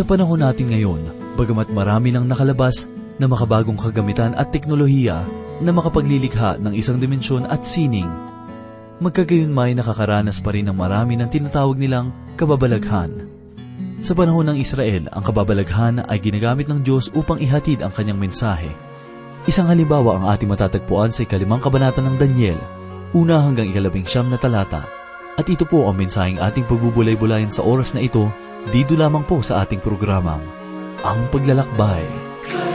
Sa panahon natin ngayon, bagamat marami nang nakalabas na makabagong kagamitan at teknolohiya na makapaglilikha ng isang dimensyon at sining, magkagayon may nakakaranas pa rin ng marami ng tinatawag nilang kababalaghan. Sa panahon ng Israel, ang kababalaghan ay ginagamit ng Diyos upang ihatid ang kanyang mensahe. Isang halimbawa ang ating matatagpuan sa ikalimang kabanata ng Daniel, una hanggang ikalabing siyam na talata. At ito po ang mensaheng ating pagbubulay-bulayan sa oras na ito, dito lamang po sa ating programang, Ang Paglalakbay. Kailangan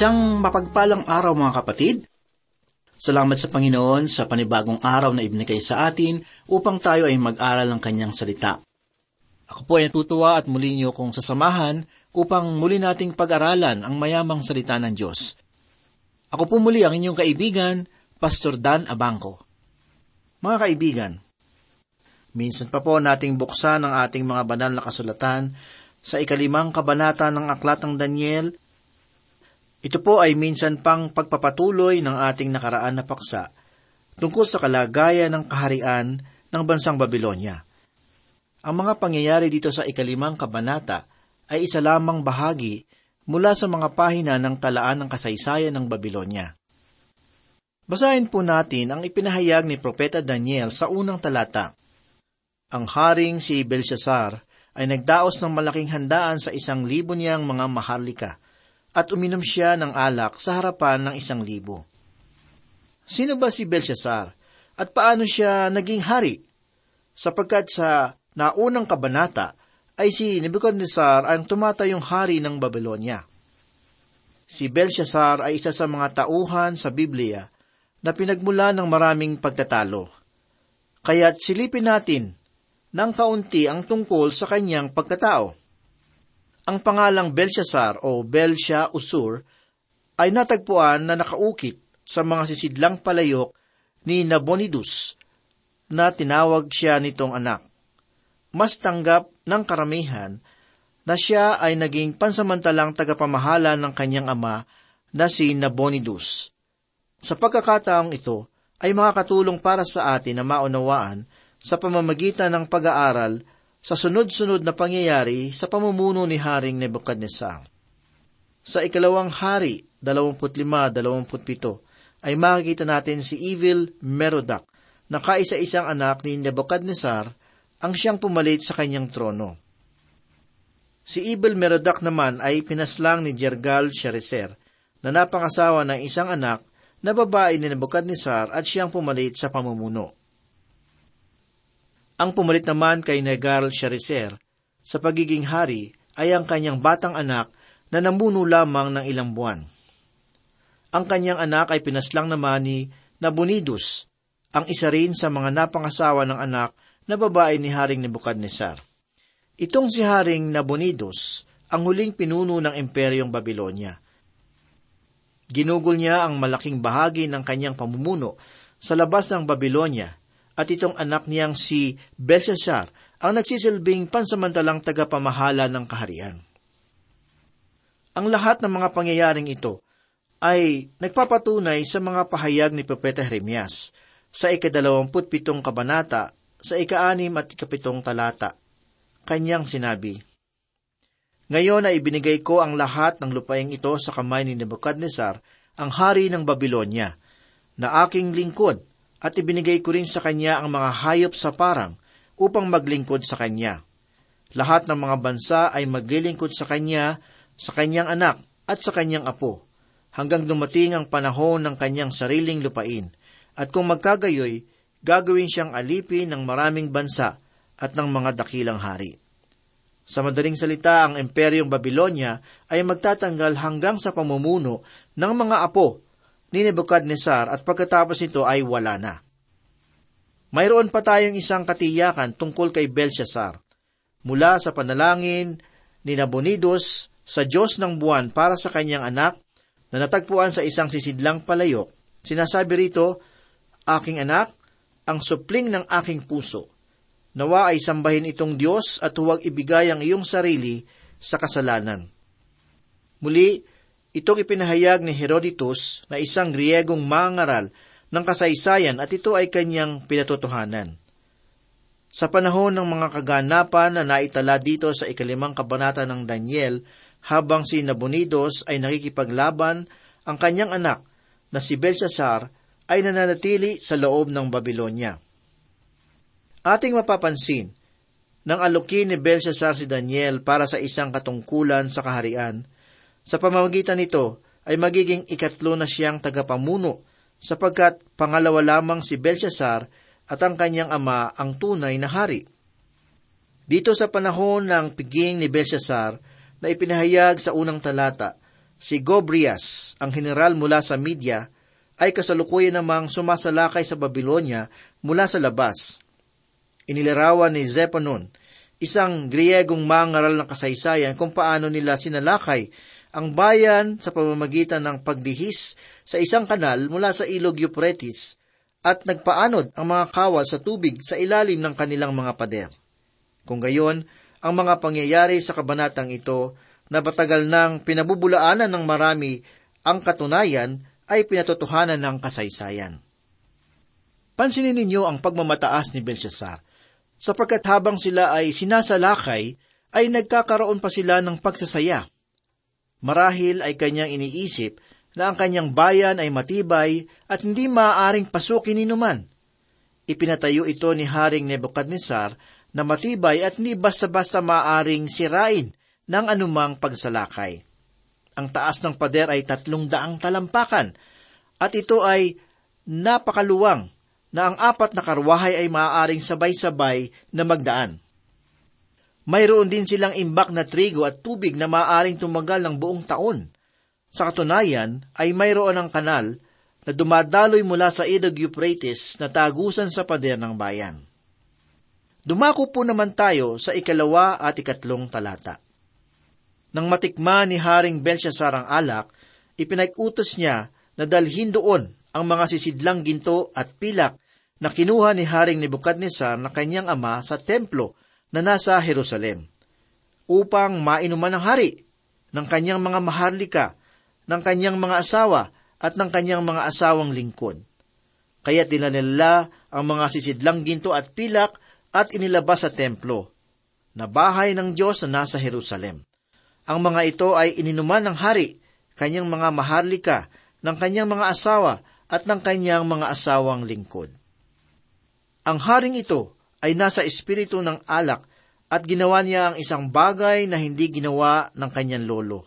Isang mapagpalang araw mga kapatid. Salamat sa Panginoon sa panibagong araw na ibinigay sa atin upang tayo ay mag-aral ng kanyang salita. Ako po ay natutuwa at muli niyo kong sasamahan upang muli nating pag-aralan ang mayamang salita ng Diyos. Ako po muli ang inyong kaibigan, Pastor Dan Abangco. Mga kaibigan, minsan pa po nating buksan ang ating mga banal na kasulatan sa ikalimang kabanata ng Aklat ng Daniel. Ito po ay minsan pang pagpapatuloy ng ating nakaraan na paksa tungkol sa kalagayan ng kaharian ng bansang Babylonia. Ang mga pangyayari dito sa ikalimang kabanata ay isa lamang bahagi mula sa mga pahina ng talaan ng kasaysayan ng Babylonia. Basahin po natin ang ipinahayag ni Propeta Daniel sa unang talata. Ang haring si Belshazzar ay nagdaos ng malaking handaan sa isang libo niyang mga maharlika at uminom siya ng alak sa harapan ng isang libo. Sino ba si Belshazzar at paano siya naging hari? Sapagkat sa naunang kabanata ay si Nebuchadnezzar ang tumatayong hari ng Babylonia. Si Belshazzar ay isa sa mga tauhan sa Biblia na pinagmula ng maraming pagtatalo. Kaya't silipin natin ng kaunti ang tungkol sa kanyang pagkatao. Ang pangalang Belshazzar o Belsha Usur ay natagpuan na nakaukit sa mga sisidlang palayok ni Nabonidus na tinawag siya nitong anak. Mas tanggap ng karamihan na siya ay naging pansamantalang tagapamahala ng kanyang ama na si Nabonidus. Sa pagkakataong ito ay makakatulong para sa atin na maunawaan sa pamamagitan ng pag-aaral sa sunod-sunod na pangyayari sa pamumuno ni Haring Nebuchadnezzar. Sa ikalawang hari, 25-27, ay makikita natin si Evil Merodach na kaisa-isang anak ni Nebuchadnezzar ang siyang pumalit sa kanyang trono. Si Evil Merodach naman ay pinaslang ni Jergal Sharezer na napangasawa ng isang anak na babae ni Nebuchadnezzar at siyang pumalit sa pamumuno. Ang pumalit naman kay Negal Sharezer sa pagiging hari ay ang kanyang batang anak na namuno lamang ng ilang buwan. Ang kanyang anak ay pinaslang naman ni Nabonidus, ang isa rin sa mga napangasawa ng anak na babae ni Haring Nebuchadnezzar. Itong si Haring Nabonidus ang huling pinuno ng Imperyong Babylonia. Ginugol niya ang malaking bahagi ng kanyang pamumuno sa labas ng Babylonia at itong anak niyang si Belshazzar ang nagsisilbing pansamantalang tagapamahala ng kaharian. Ang lahat ng mga pangyayaring ito ay nagpapatunay sa mga pahayag ni Propeta Jeremias sa ikadalawamputpitong kabanata sa ikaanim at ikapitong talata. Kanyang sinabi, Ngayon ay ibinigay ko ang lahat ng lupaing ito sa kamay ni Nebuchadnezzar, ang hari ng Babylonia, na aking lingkod at ibinigay ko rin sa kanya ang mga hayop sa parang upang maglingkod sa kanya. Lahat ng mga bansa ay maglilingkod sa kanya, sa kanyang anak at sa kanyang apo, hanggang dumating ang panahon ng kanyang sariling lupain. At kung magkagayoy, gagawin siyang alipin ng maraming bansa at ng mga dakilang hari. Sa madaling salita, ang Imperyong Babylonia ay magtatanggal hanggang sa pamumuno ng mga apo ni Nebuchadnezzar at pagkatapos nito ay wala na. Mayroon pa tayong isang katiyakan tungkol kay Belshazzar. Mula sa panalangin ni Nabonidos sa Diyos ng buwan para sa kanyang anak na natagpuan sa isang sisidlang palayok, sinasabi rito, Aking anak, ang supling ng aking puso. Nawa ay sambahin itong Diyos at huwag ibigay ang iyong sarili sa kasalanan. Muli, Itong ipinahayag ni Herodotus na isang Griegong mangaral ng kasaysayan at ito ay kanyang pinatotohanan. Sa panahon ng mga kaganapan na naitala dito sa ikalimang kabanata ng Daniel, habang si Nabonidos ay nakikipaglaban, ang kanyang anak na si Belshazzar ay nananatili sa loob ng Babylonia. Ating mapapansin, nang alukin ni Belshazzar si Daniel para sa isang katungkulan sa kaharian, sa pamamagitan nito ay magiging ikatlo na siyang tagapamuno sapagkat pangalawa lamang si Belshazzar at ang kanyang ama ang tunay na hari. Dito sa panahon ng piging ni Belshazzar na ipinahayag sa unang talata, si Gobrias, ang general mula sa Media, ay kasalukuyan namang sumasalakay sa Babylonia mula sa labas. Inilarawan ni Zepanon, isang Griegong mangaral ng kasaysayan kung paano nila sinalakay ang bayan sa pamamagitan ng pagdihis sa isang kanal mula sa ilog Euphrates at nagpaanod ang mga kawal sa tubig sa ilalim ng kanilang mga pader. Kung gayon, ang mga pangyayari sa kabanatang ito na batagal nang pinabubulaanan ng marami ang katunayan ay pinatotohanan ng kasaysayan. Pansinin ninyo ang pagmamataas ni Belshazzar, sapagkat habang sila ay sinasalakay, ay nagkakaroon pa sila ng pagsasaya. Marahil ay kanyang iniisip na ang kanyang bayan ay matibay at hindi maaaring pasukin ni numan. Ipinatayo ito ni Haring Nebuchadnezzar na matibay at hindi basta-basta maaaring sirain ng anumang pagsalakay. Ang taas ng pader ay tatlong daang talampakan at ito ay napakaluwang na ang apat na karwahay ay maaaring sabay-sabay na magdaan. Mayroon din silang imbak na trigo at tubig na maaaring tumagal ng buong taon. Sa katunayan ay mayroon ang kanal na dumadaloy mula sa ilog Euphrates na tagusan sa pader ng bayan. Dumako po naman tayo sa ikalawa at ikatlong talata. Nang matikma ni Haring Belshazzar ang alak, ipinag-utos niya na dalhin doon ang mga sisidlang ginto at pilak na kinuha ni Haring Nebuchadnezzar na kanyang ama sa templo na nasa Jerusalem, upang mainuman ng hari ng kanyang mga maharlika, ng kanyang mga asawa at ng kanyang mga asawang lingkod. Kaya dinanila ang mga sisidlang ginto at pilak at inilabas sa templo, na bahay ng Diyos na nasa Jerusalem. Ang mga ito ay ininuman ng hari, kanyang mga maharlika, ng kanyang mga asawa at ng kanyang mga asawang lingkod. Ang haring ito ay nasa espiritu ng alak at ginawa niya ang isang bagay na hindi ginawa ng kanyang lolo.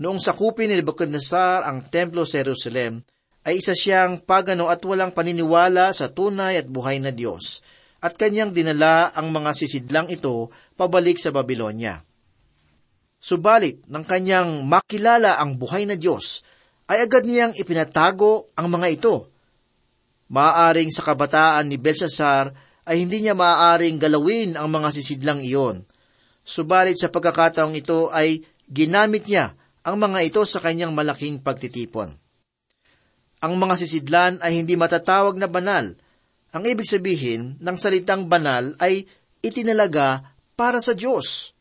Noong sakupin ni Nebuchadnezzar ang templo sa Jerusalem, ay isa siyang pagano at walang paniniwala sa tunay at buhay na Diyos, at kanyang dinala ang mga sisidlang ito pabalik sa Babylonia. Subalit, nang kanyang makilala ang buhay na Diyos, ay agad niyang ipinatago ang mga ito. Maaring sa kabataan ni Belshazzar ay hindi niya maaaring galawin ang mga sisidlang iyon. Subalit sa pagkakataong ito ay ginamit niya ang mga ito sa kanyang malaking pagtitipon. Ang mga sisidlan ay hindi matatawag na banal. Ang ibig sabihin ng salitang banal ay itinalaga para sa Diyos.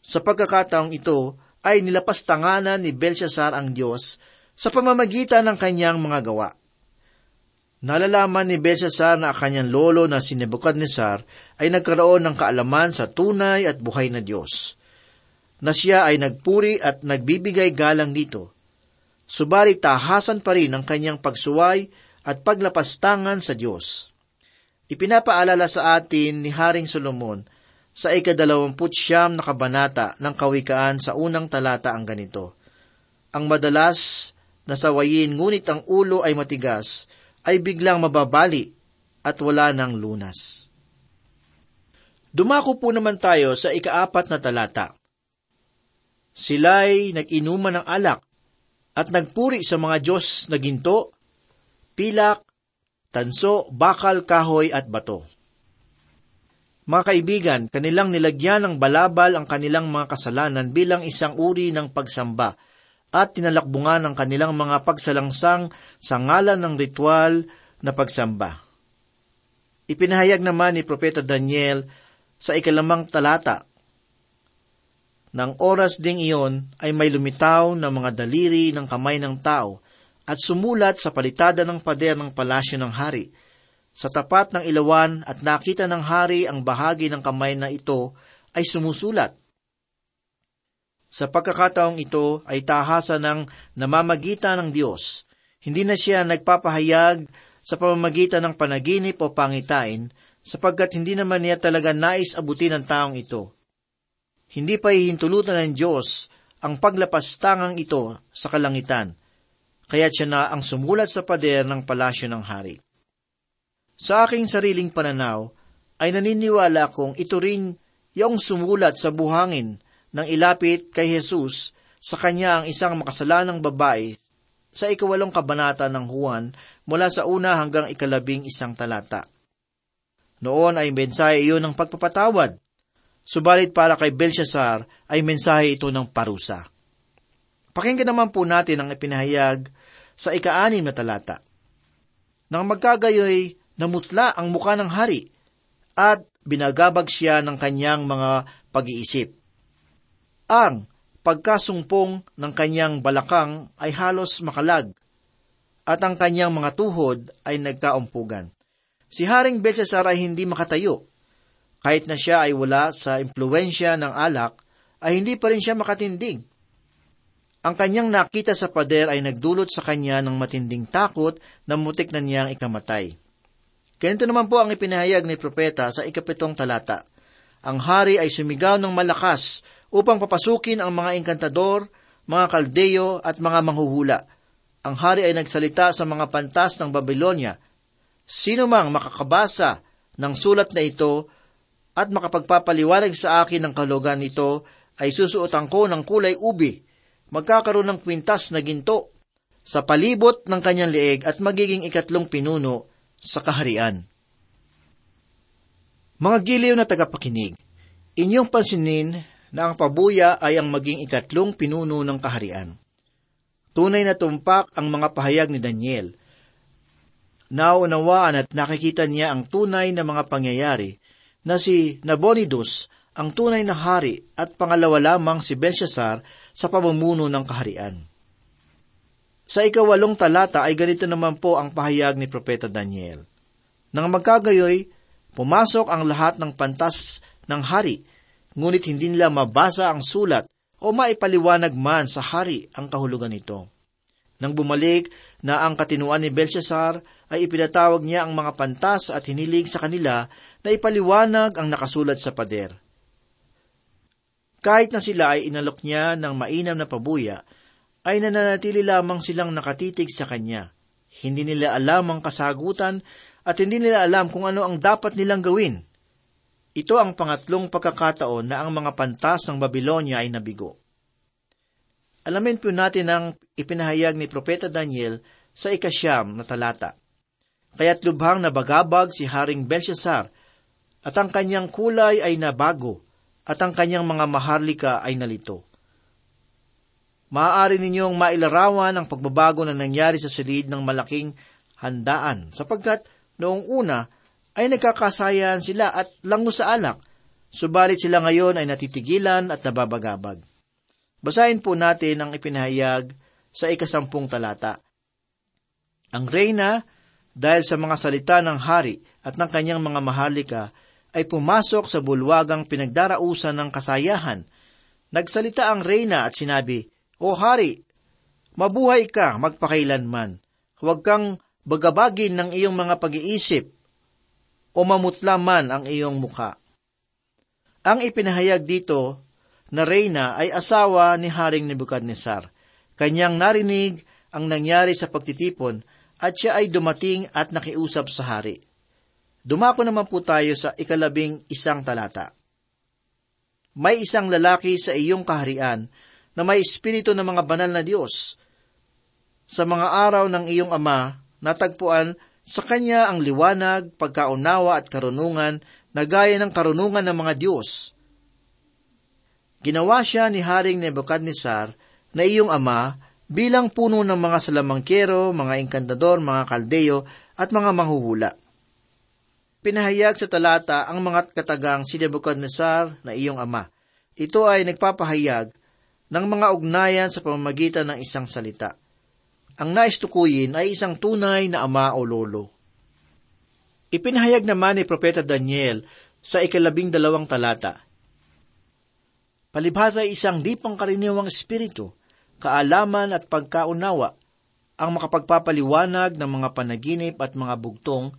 Sa pagkakataong ito ay nilapastanganan ni Belshazzar ang Diyos sa pamamagitan ng kanyang mga gawa. Nalalaman ni Belshazzar na kanyang lolo na si Nebuchadnezzar ay nagkaroon ng kaalaman sa tunay at buhay na Diyos. Na siya ay nagpuri at nagbibigay galang dito. Subalit tahasan pa rin ang kanyang pagsuway at paglapastangan sa Diyos. Ipinapaalala sa atin ni Haring Solomon sa ikadalawamput siyam na kabanata ng Kawikaan sa unang talata ang ganito. Ang madalas na sawayin ngunit ang ulo ay matigas, ay biglang mababali at wala ng lunas. Dumako po naman tayo sa ikaapat na talata. Sila'y nag-inuman ng alak at nagpuri sa mga Diyos na ginto, pilak, tanso, bakal, kahoy at bato. Mga kaibigan, kanilang nilagyan ng balabal ang kanilang mga kasalanan bilang isang uri ng pagsamba at tinalakbungan ang kanilang mga pagsalangsang sa ngalan ng ritual na pagsamba. Ipinahayag naman ni Propeta Daniel sa ikalamang talata, Nang oras ding iyon ay may lumitaw na mga daliri ng kamay ng tao at sumulat sa palitada ng pader ng palasyo ng hari. Sa tapat ng ilawan at nakita ng hari ang bahagi ng kamay na ito ay sumusulat. Sa pagkakataong ito ay tahasa ng namamagitan ng Diyos. Hindi na siya nagpapahayag sa pamamagitan ng panaginip o pangitain sapagkat hindi naman niya talaga nais abutin ng taong ito. Hindi pa hihintulutan ng Diyos ang paglapastangang ito sa kalangitan, kaya siya na ang sumulat sa pader ng palasyo ng hari. Sa aking sariling pananaw, ay naniniwala kong ito rin yung sumulat sa buhangin nang ilapit kay Jesus sa kanya ang isang makasalanang babae sa ikawalong kabanata ng Juan mula sa una hanggang ikalabing isang talata. Noon ay mensahe iyon ng pagpapatawad. Subalit para kay Belshazzar ay mensahe ito ng parusa. Pakinggan naman po natin ang ipinahayag sa ikaanim na talata. Nang magkagayoy, namutla ang muka ng hari at binagabag siya ng kanyang mga pag-iisip. Ang pagkasumpong ng kanyang balakang ay halos makalag at ang kanyang mga tuhod ay nagkaumpugan. Si Haring Belshazzar ay hindi makatayo. Kahit na siya ay wala sa impluensya ng alak, ay hindi pa rin siya makatindig. Ang kanyang nakita sa pader ay nagdulot sa kanya ng matinding takot na mutik na niyang ikamatay. Ganito naman po ang ipinahayag ni propeta sa ikapitong talata. Ang hari ay sumigaw ng malakas upang papasukin ang mga engkantador, mga kaldeyo at mga manghuhula. Ang hari ay nagsalita sa mga pantas ng Babylonia. Sino mang makakabasa ng sulat na ito at makapagpapaliwanag sa akin ng kalugan nito ay susuotan ko ng kulay ubi, magkakaroon ng kwintas na ginto sa palibot ng kanyang leeg at magiging ikatlong pinuno sa kaharian. Mga giliw na tagapakinig, inyong pansinin na ang pabuya ay ang maging ikatlong pinuno ng kaharian. Tunay na tumpak ang mga pahayag ni Daniel. Naunawaan at nakikita niya ang tunay na mga pangyayari na si Nabonidus ang tunay na hari at pangalawa lamang si Belshazzar sa pamumuno ng kaharian. Sa ikawalong talata ay ganito naman po ang pahayag ni Propeta Daniel. Nang magkagayoy, pumasok ang lahat ng pantas ng hari, ngunit hindi nila mabasa ang sulat o maipaliwanag man sa hari ang kahulugan nito. Nang bumalik na ang katinuan ni Belshazzar, ay ipinatawag niya ang mga pantas at hinilig sa kanila na ipaliwanag ang nakasulat sa pader. Kahit na sila ay inalok niya ng mainam na pabuya, ay nananatili lamang silang nakatitig sa kanya. Hindi nila alam ang kasagutan at hindi nila alam kung ano ang dapat nilang gawin. Ito ang pangatlong pagkakataon na ang mga pantas ng Babylonia ay nabigo. Alamin po natin ang ipinahayag ni Propeta Daniel sa ikasyam na talata. Kaya't lubhang nabagabag si Haring Belshazzar, at ang kanyang kulay ay nabago, at ang kanyang mga maharlika ay nalito. Maaari ninyong mailarawan ang pagbabago na nangyari sa silid ng malaking handaan, sapagkat noong una ay nagkakasayan sila at lango sa alak, subalit sila ngayon ay natitigilan at nababagabag. Basahin po natin ang ipinahayag sa ikasampung talata. Ang reyna dahil sa mga salita ng hari at ng kanyang mga mahalika, ay pumasok sa bulwagang pinagdarausan ng kasayahan. Nagsalita ang reyna at sinabi, O hari, mabuhay ka magpakailanman. Huwag kang bagabagin ng iyong mga pag-iisip o mamutla man ang iyong muka. Ang ipinahayag dito na reyna ay asawa ni Haring Nebuchadnezzar. Kanyang narinig ang nangyari sa pagtitipon at siya ay dumating at nakiusap sa hari. Dumako naman po tayo sa ikalabing isang talata. May isang lalaki sa iyong kaharian na may espiritu ng mga banal na Diyos. Sa mga araw ng iyong ama, natagpuan sa kanya ang liwanag, pagkaunawa at karunungan na gaya ng karunungan ng mga Diyos. Ginawa siya ni Haring Nebuchadnezzar na iyong ama bilang puno ng mga salamangkero, mga engkantador, mga kaldeyo, at mga manghuhula. Pinahayag sa talata ang mga katagang si Nebuchadnezzar na iyong ama. Ito ay nagpapahayag ng mga ugnayan sa pamamagitan ng isang salita. Ang naistukuyin ay isang tunay na ama o lolo. Ipinahayag naman ni Propeta Daniel sa ikalabing dalawang talata. Palibhasa ay isang di pangkaraniwang espiritu kaalaman at pagkaunawa ang makapagpapaliwanag ng mga panaginip at mga bugtong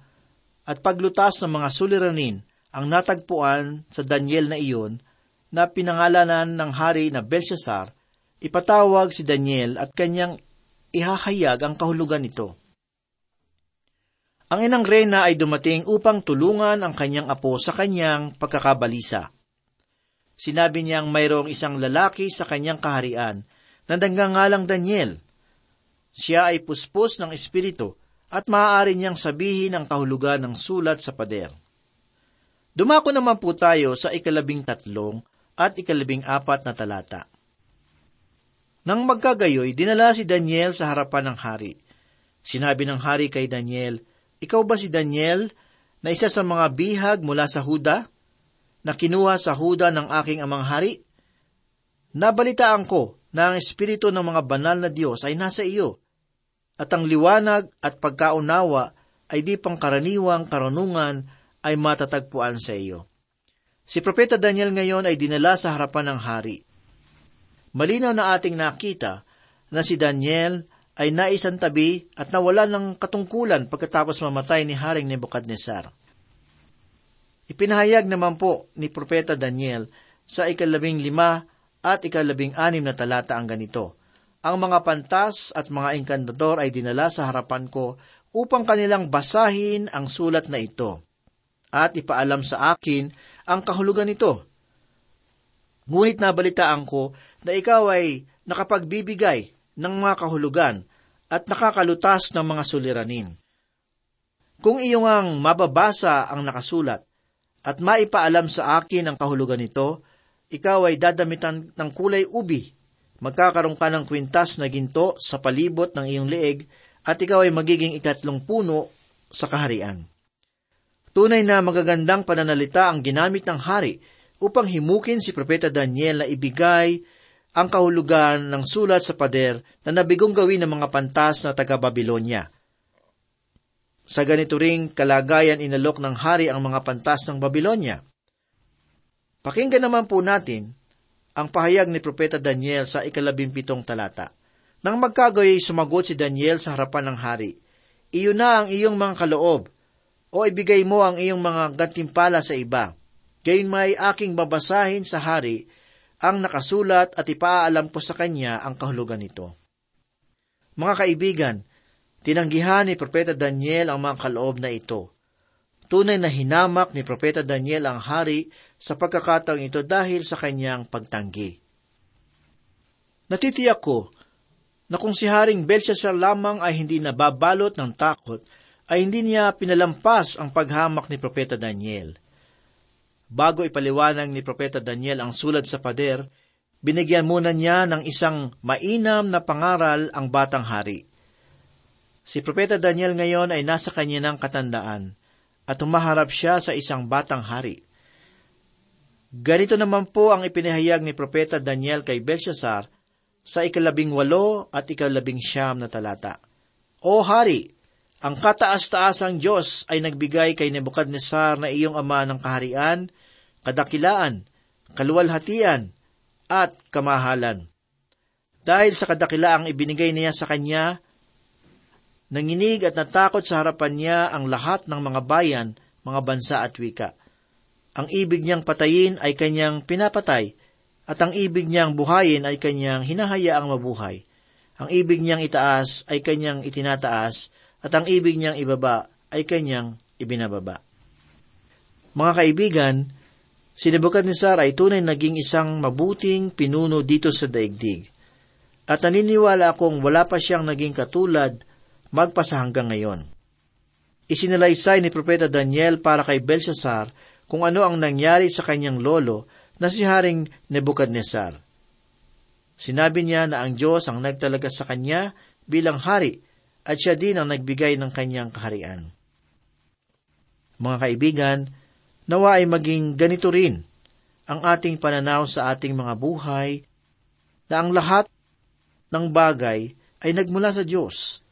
at paglutas ng mga suliranin ang natagpuan sa Daniel na iyon na pinangalanan ng hari na Belshazzar, ipatawag si Daniel at kanyang ihahayag ang kahulugan nito. Ang inang reyna ay dumating upang tulungan ang kanyang apo sa kanyang pagkakabalisa. Sinabi niyang mayroong isang lalaki sa kanyang kaharian na nagngangalang Daniel. Siya ay puspos ng Espiritu at maaari niyang sabihin ang kahulugan ng sulat sa pader. Dumako naman po tayo sa ikalabing tatlong at ikalabing apat na talata. Nang magkagayoy, dinala si Daniel sa harapan ng hari. Sinabi ng hari kay Daniel, Ikaw ba si Daniel na isa sa mga bihag mula sa Huda, na kinuha sa Huda ng aking amang hari? Nabalitaan ko na ang espiritu ng mga banal na Diyos ay nasa iyo, at ang liwanag at pagkaunawa ay di pangkaraniwang karunungan ay matatagpuan sa iyo. Si Propeta Daniel ngayon ay dinala sa harapan ng hari. Malinaw na ating nakita na si Daniel ay naisan tabi at nawala ng katungkulan pagkatapos mamatay ni Haring Nebuchadnezzar. Ipinahayag naman po ni Propeta Daniel sa ikalabing lima at ikalabing anim na talata ang ganito, Ang mga pantas at mga engkantador ay dinala sa harapan ko upang kanilang basahin ang sulat na ito at ipaalam sa akin ang kahulugan nito. Ngunit nabalitaan ko na ikaw ay nakapagbibigay ng mga kahulugan at nakakalutas ng mga suliranin. Kung iyong ang mababasa ang nakasulat at maipaalam sa akin ang kahulugan nito, ikaw ay dadamitan ng kulay ubi. Magkakaroon ka ng kwintas na ginto sa palibot ng iyong leeg at ikaw ay magiging ikatlong puno sa kaharian. Tunay na magagandang pananalita ang ginamit ng hari upang himukin si Propeta Daniel na ibigay ang kahulugan ng sulat sa pader na nabigong gawin ng mga pantas na taga-Babilonya. Sa ganito ring kalagayan inalok ng hari ang mga pantas ng Babilonya. Pakinggan naman po natin ang pahayag ni Propeta Daniel sa ikalabimpitong talata. Nang magkagayoy sumagot si Daniel sa harapan ng hari, Iyo na ang iyong mga kaloob, o ibigay mo ang iyong mga gantimpala sa iba. Gayon may aking babasahin sa hari ang nakasulat at ipaalam ko sa kanya ang kahulugan nito. Mga kaibigan, tinanggihan ni Propeta Daniel ang mga kaloob na ito. Tunay na hinamak ni Propeta Daniel ang hari sa pagkakataong ito dahil sa kanyang pagtanggi. Natitiyak ko na kung si Haring Belshazzar lamang ay hindi nababalot ng takot, ay hindi niya pinalampas ang paghamak ni Propeta Daniel. Bago ipaliwanag ni Propeta Daniel ang sulat sa pader, binigyan muna niya ng isang mainam na pangaral ang batang hari. Si Propeta Daniel ngayon ay nasa kanya ng katandaan at umaharap siya sa isang batang hari. Ganito naman po ang ipinahayag ni Propeta Daniel kay Belshazzar sa ikalabing walo at ikalabing siyam na talata. O hari, ang kataas-taasang Diyos ay nagbigay kay Nebuchadnezzar na iyong ama ng kaharian, kadakilaan, kaluwalhatian, at kamahalan. Dahil sa kadakilaang ibinigay niya sa kanya, nanginig at natakot sa harapan niya ang lahat ng mga bayan, mga bansa at wika. Ang ibig niyang patayin ay kanyang pinapatay, at ang ibig niyang buhayin ay kanyang hinahayaang mabuhay. Ang ibig niyang itaas ay kanyang itinataas, at ang ibig niyang ibaba ay kanyang ibinababa. Mga kaibigan, si Nebuchadnezzar ay tunay naging isang mabuting pinuno dito sa daigdig. At naniniwala akong wala pa siyang naging katulad magpasa hanggang ngayon. Isinalaysay ni Propeta Daniel para kay Belshazzar kung ano ang nangyari sa kanyang lolo na si Haring Nebuchadnezzar. Sinabi niya na ang Diyos ang nagtalaga sa kanya bilang hari at siya din ang nagbigay ng kanyang kaharian. Mga kaibigan, nawa ay maging ganito rin ang ating pananaw sa ating mga buhay na ang lahat ng bagay ay nagmula sa Diyos.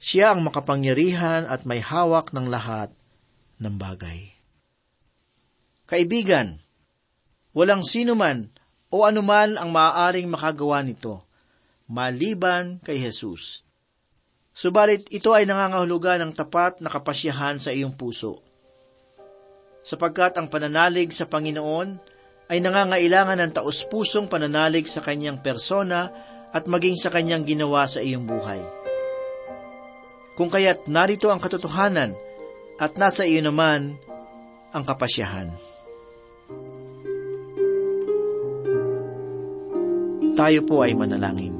Siya ang makapangyarihan at may hawak ng lahat ng bagay. Kaibigan, walang sino man o anuman ang maaaring makagawa nito, maliban kay Jesus. Subalit ito ay nangangahulugan ng tapat na kapasyahan sa iyong puso. Sapagkat ang pananalig sa Panginoon ay nangangailangan ng taus-pusong pananalig sa kanyang persona at maging sa kanyang ginawa sa iyong buhay. Kung kaya't narito ang katotohanan at nasa iyo naman ang kapasyahan. Tayo po ay manalangin.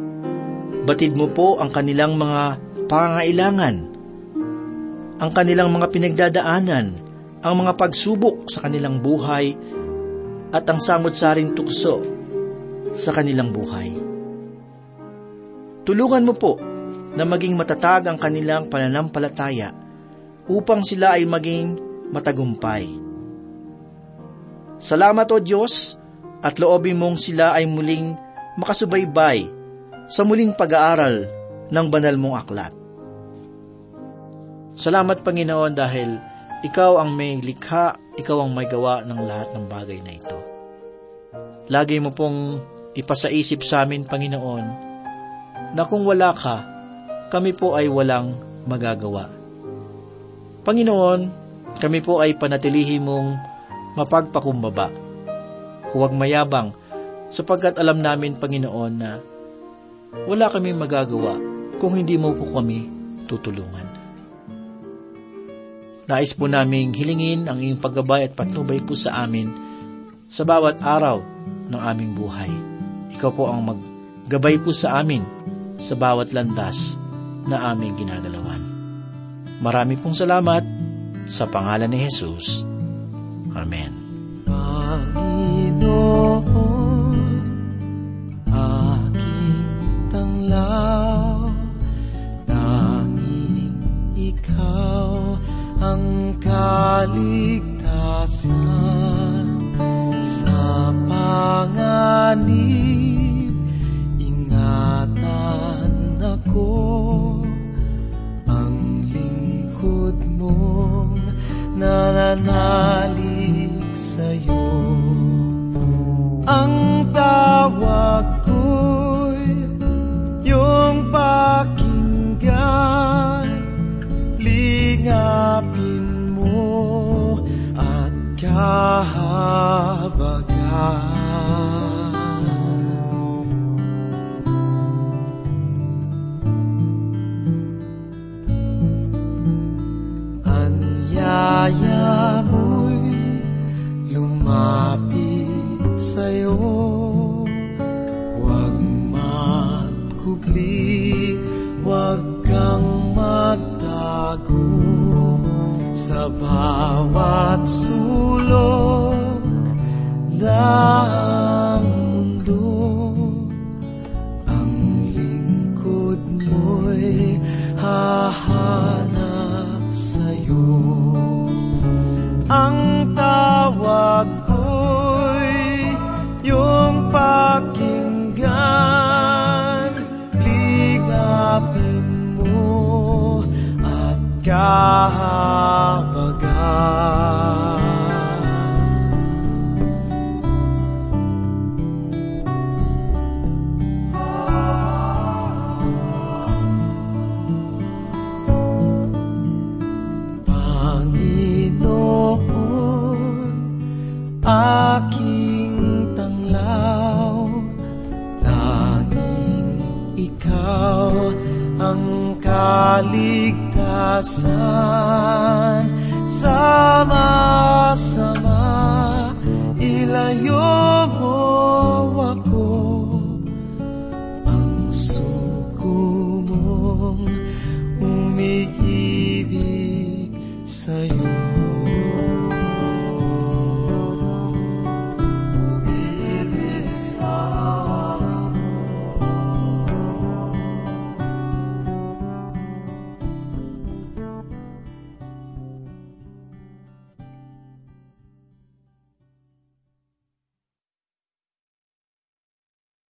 batid mo po ang kanilang mga pangailangan, ang kanilang mga pinagdadaanan, ang mga pagsubok sa kanilang buhay, at ang samot-saring tukso sa kanilang buhay. Tulungan mo po na maging matatag ang kanilang pananampalataya upang sila ay maging matagumpay. Salamat o Diyos at loobin mong sila ay muling makasubaybay sa muling pag-aaral ng banal mong aklat. Salamat Panginoon dahil ikaw ang may likha, ikaw ang may gawa ng lahat ng bagay na ito. Lagi mo pong ipasaisip sa amin, Panginoon, na kung wala ka, kami po ay walang magagawa. Panginoon, kami po ay panatilihi mong mapagpakumbaba. Huwag mayabang, sapagkat alam namin, Panginoon, na wala kami magagawa kung hindi mo po kami tutulungan. Nais po naming hilingin ang iyong paggabay at patnubay po sa amin sa bawat araw ng aming buhay. Ikaw po ang maggabay po sa amin sa bawat landas na aming ginagalawan. Marami pong salamat sa pangalan ni Jesus. Amen. Panginoon, please. Kaligtasan. Sama-sama, ilayo